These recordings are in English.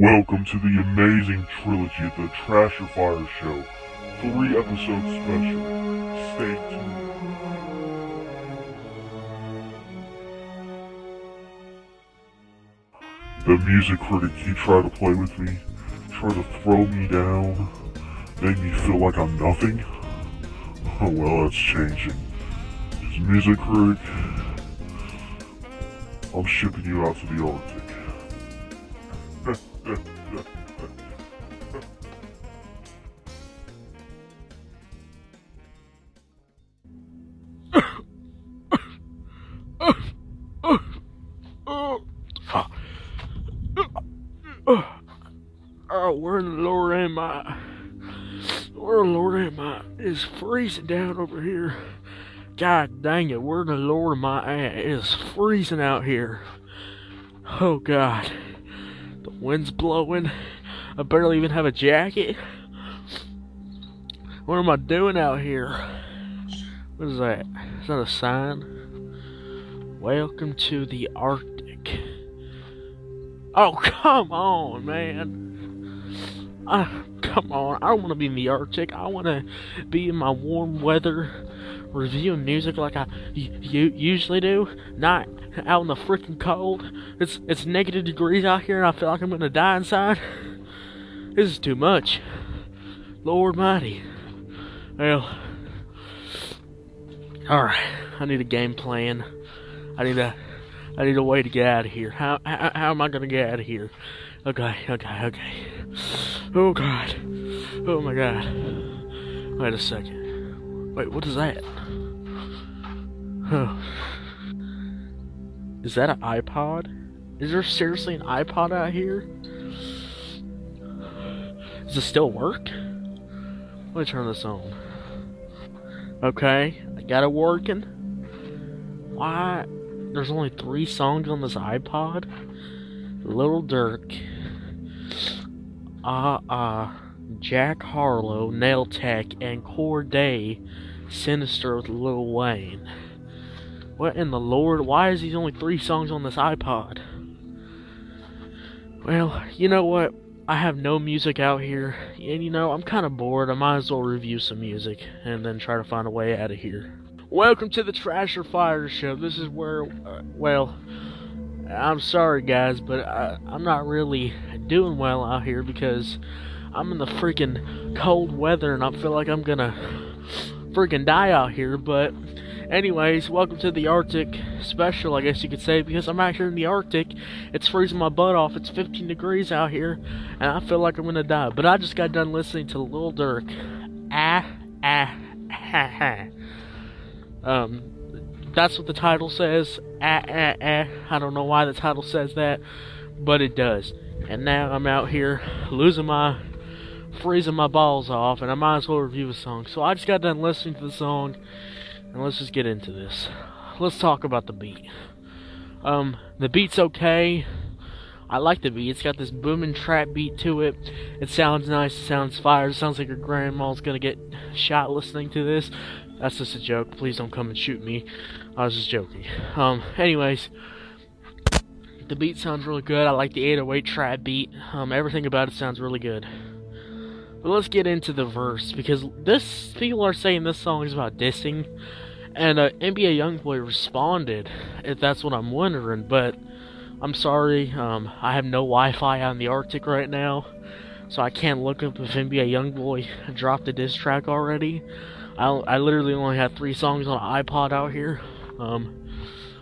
Welcome to the amazing trilogy of the Trash or Fire Show. Three episode special. Stay tuned. The music critic, he tried to play with me, tried to throw me down, make me feel like I'm nothing. Oh well, that's changing. His music critic, I'm shipping you out to the Arctic. Oh, where in the Lord am I? Where in the Lord am I? It's freezing down over here. God dang it, where in the Lord am I at? It is freezing out here. Oh God. The wind's blowing. I barely even have a jacket. What am I doing out here? What is that? Is that a sign? Welcome to the Arctic. Oh, come on, man. Uh, come on. I don't want to be in the Arctic. I want to be in my warm weather, reviewing music like I usually do. Not out in the freaking cold. It's it's negative degrees out here, and I feel like I'm gonna die inside. This is too much. Lord mighty. Well, all right. I need a game plan. I need a I need a way to get out of here. How how, how am I gonna get out of here? Okay, okay, okay. Oh god. Oh my god. Wait a second. Wait, what is that? Oh. Is that an iPod? Is there seriously an iPod out here? Does it still work? Let me turn this on. Okay, I got it working. Why? There's only three songs on this iPod. Little Durk, Ah Ah, Jack Harlow, Nail Tech, and Cordae, Sinister with Lil Wayne. What in the Lord? Why is these only three songs on this iPod? Well, you know what? I have no music out here, and you know, I'm kind of bored. I might as well review some music and then try to find a way out of here. Welcome to the Trash or Fire Show. This is where, uh, well, I'm sorry, guys, but I, I'm not really doing well out here because I'm in the freaking cold weather and I feel like I'm gonna freaking die out here. But, anyways, welcome to the Arctic special, I guess you could say, because I'm out here in the Arctic. It's freezing my butt off. It's 15 degrees out here, and I feel like I'm gonna die. But I just got done listening to Lil Durk. Ah, ah, ha, ha. Um, that's what the title says. Ah, ah, ah. I don't know why the title says that, but it does. And now I'm out here losing my, freezing my balls off, and I might as well review a song. So I just got done listening to the song, and let's just get into this. Let's talk about the beat. Um, the beat's okay. I like the beat. It's got this booming trap beat to it. It sounds nice. It sounds fire. It sounds like your grandma's gonna get shot listening to this. That's just a joke. Please don't come and shoot me. I was just joking. Um, anyways, the beat sounds really good. I like the 808 trap beat. Um, everything about it sounds really good. But let's get into the verse because this people are saying this song is about dissing, and uh, NBA YoungBoy responded. If that's what I'm wondering, but I'm sorry. Um, I have no Wi-Fi on the Arctic right now, so I can't look up if NBA YoungBoy dropped a diss track already. I, I literally only have three songs on an iPod out here. Um,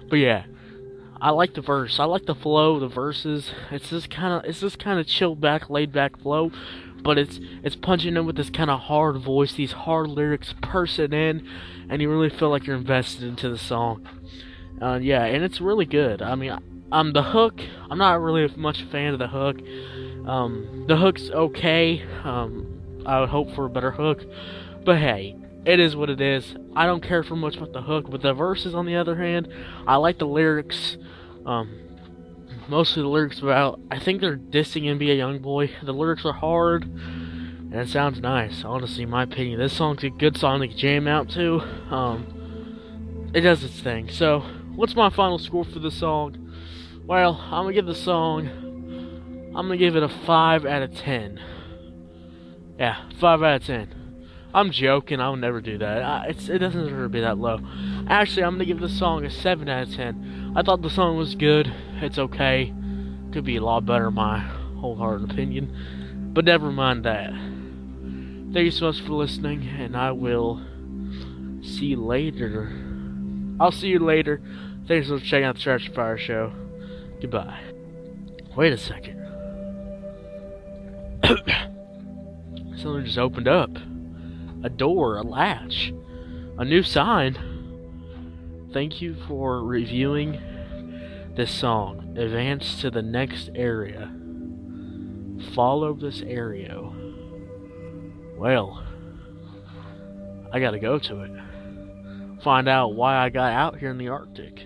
but yeah, I like the verse. I like the flow, the verses. It's just kind of it's just kind of chilled back, laid back flow, but it's it's punching in with this kind of hard voice, these hard lyrics, person in, and you really feel like you're invested into the song. Uh, yeah, and it's really good. I mean, um, the hook. I'm not really much fan of the hook. Um, the hook's okay. Um, I would hope for a better hook, but hey, it is what it is. I don't care for much about the hook, but the verses, on the other hand, I like the lyrics. Um, most of the lyrics about, I think they're dissing NBA YoungBoy. The lyrics are hard, and it sounds nice. Honestly, in my opinion, this song's a good song to jam out to. Um, it does its thing. So, what's my final score for the song? Well, I'm gonna give the song. I'm gonna give it a 5 out of 10. Yeah, 5 out of 10. I'm joking, I'll never do that. I, it doesn't deserve to be that low. Actually, I'm gonna give the song a 7 out of 10. I thought the song was good, it's okay. Could be a lot better, my wholehearted opinion. But never mind that. Thank you so much for listening, and I will see you later. I'll see you later. Thanks for checking out the Trash Fire Show. Goodbye. Wait a second. Something just opened up. A door, a latch, a new sign. Thank you for reviewing this song. Advance to the next area. Follow this area. Well, I gotta go to it. Find out why I got out here in the Arctic.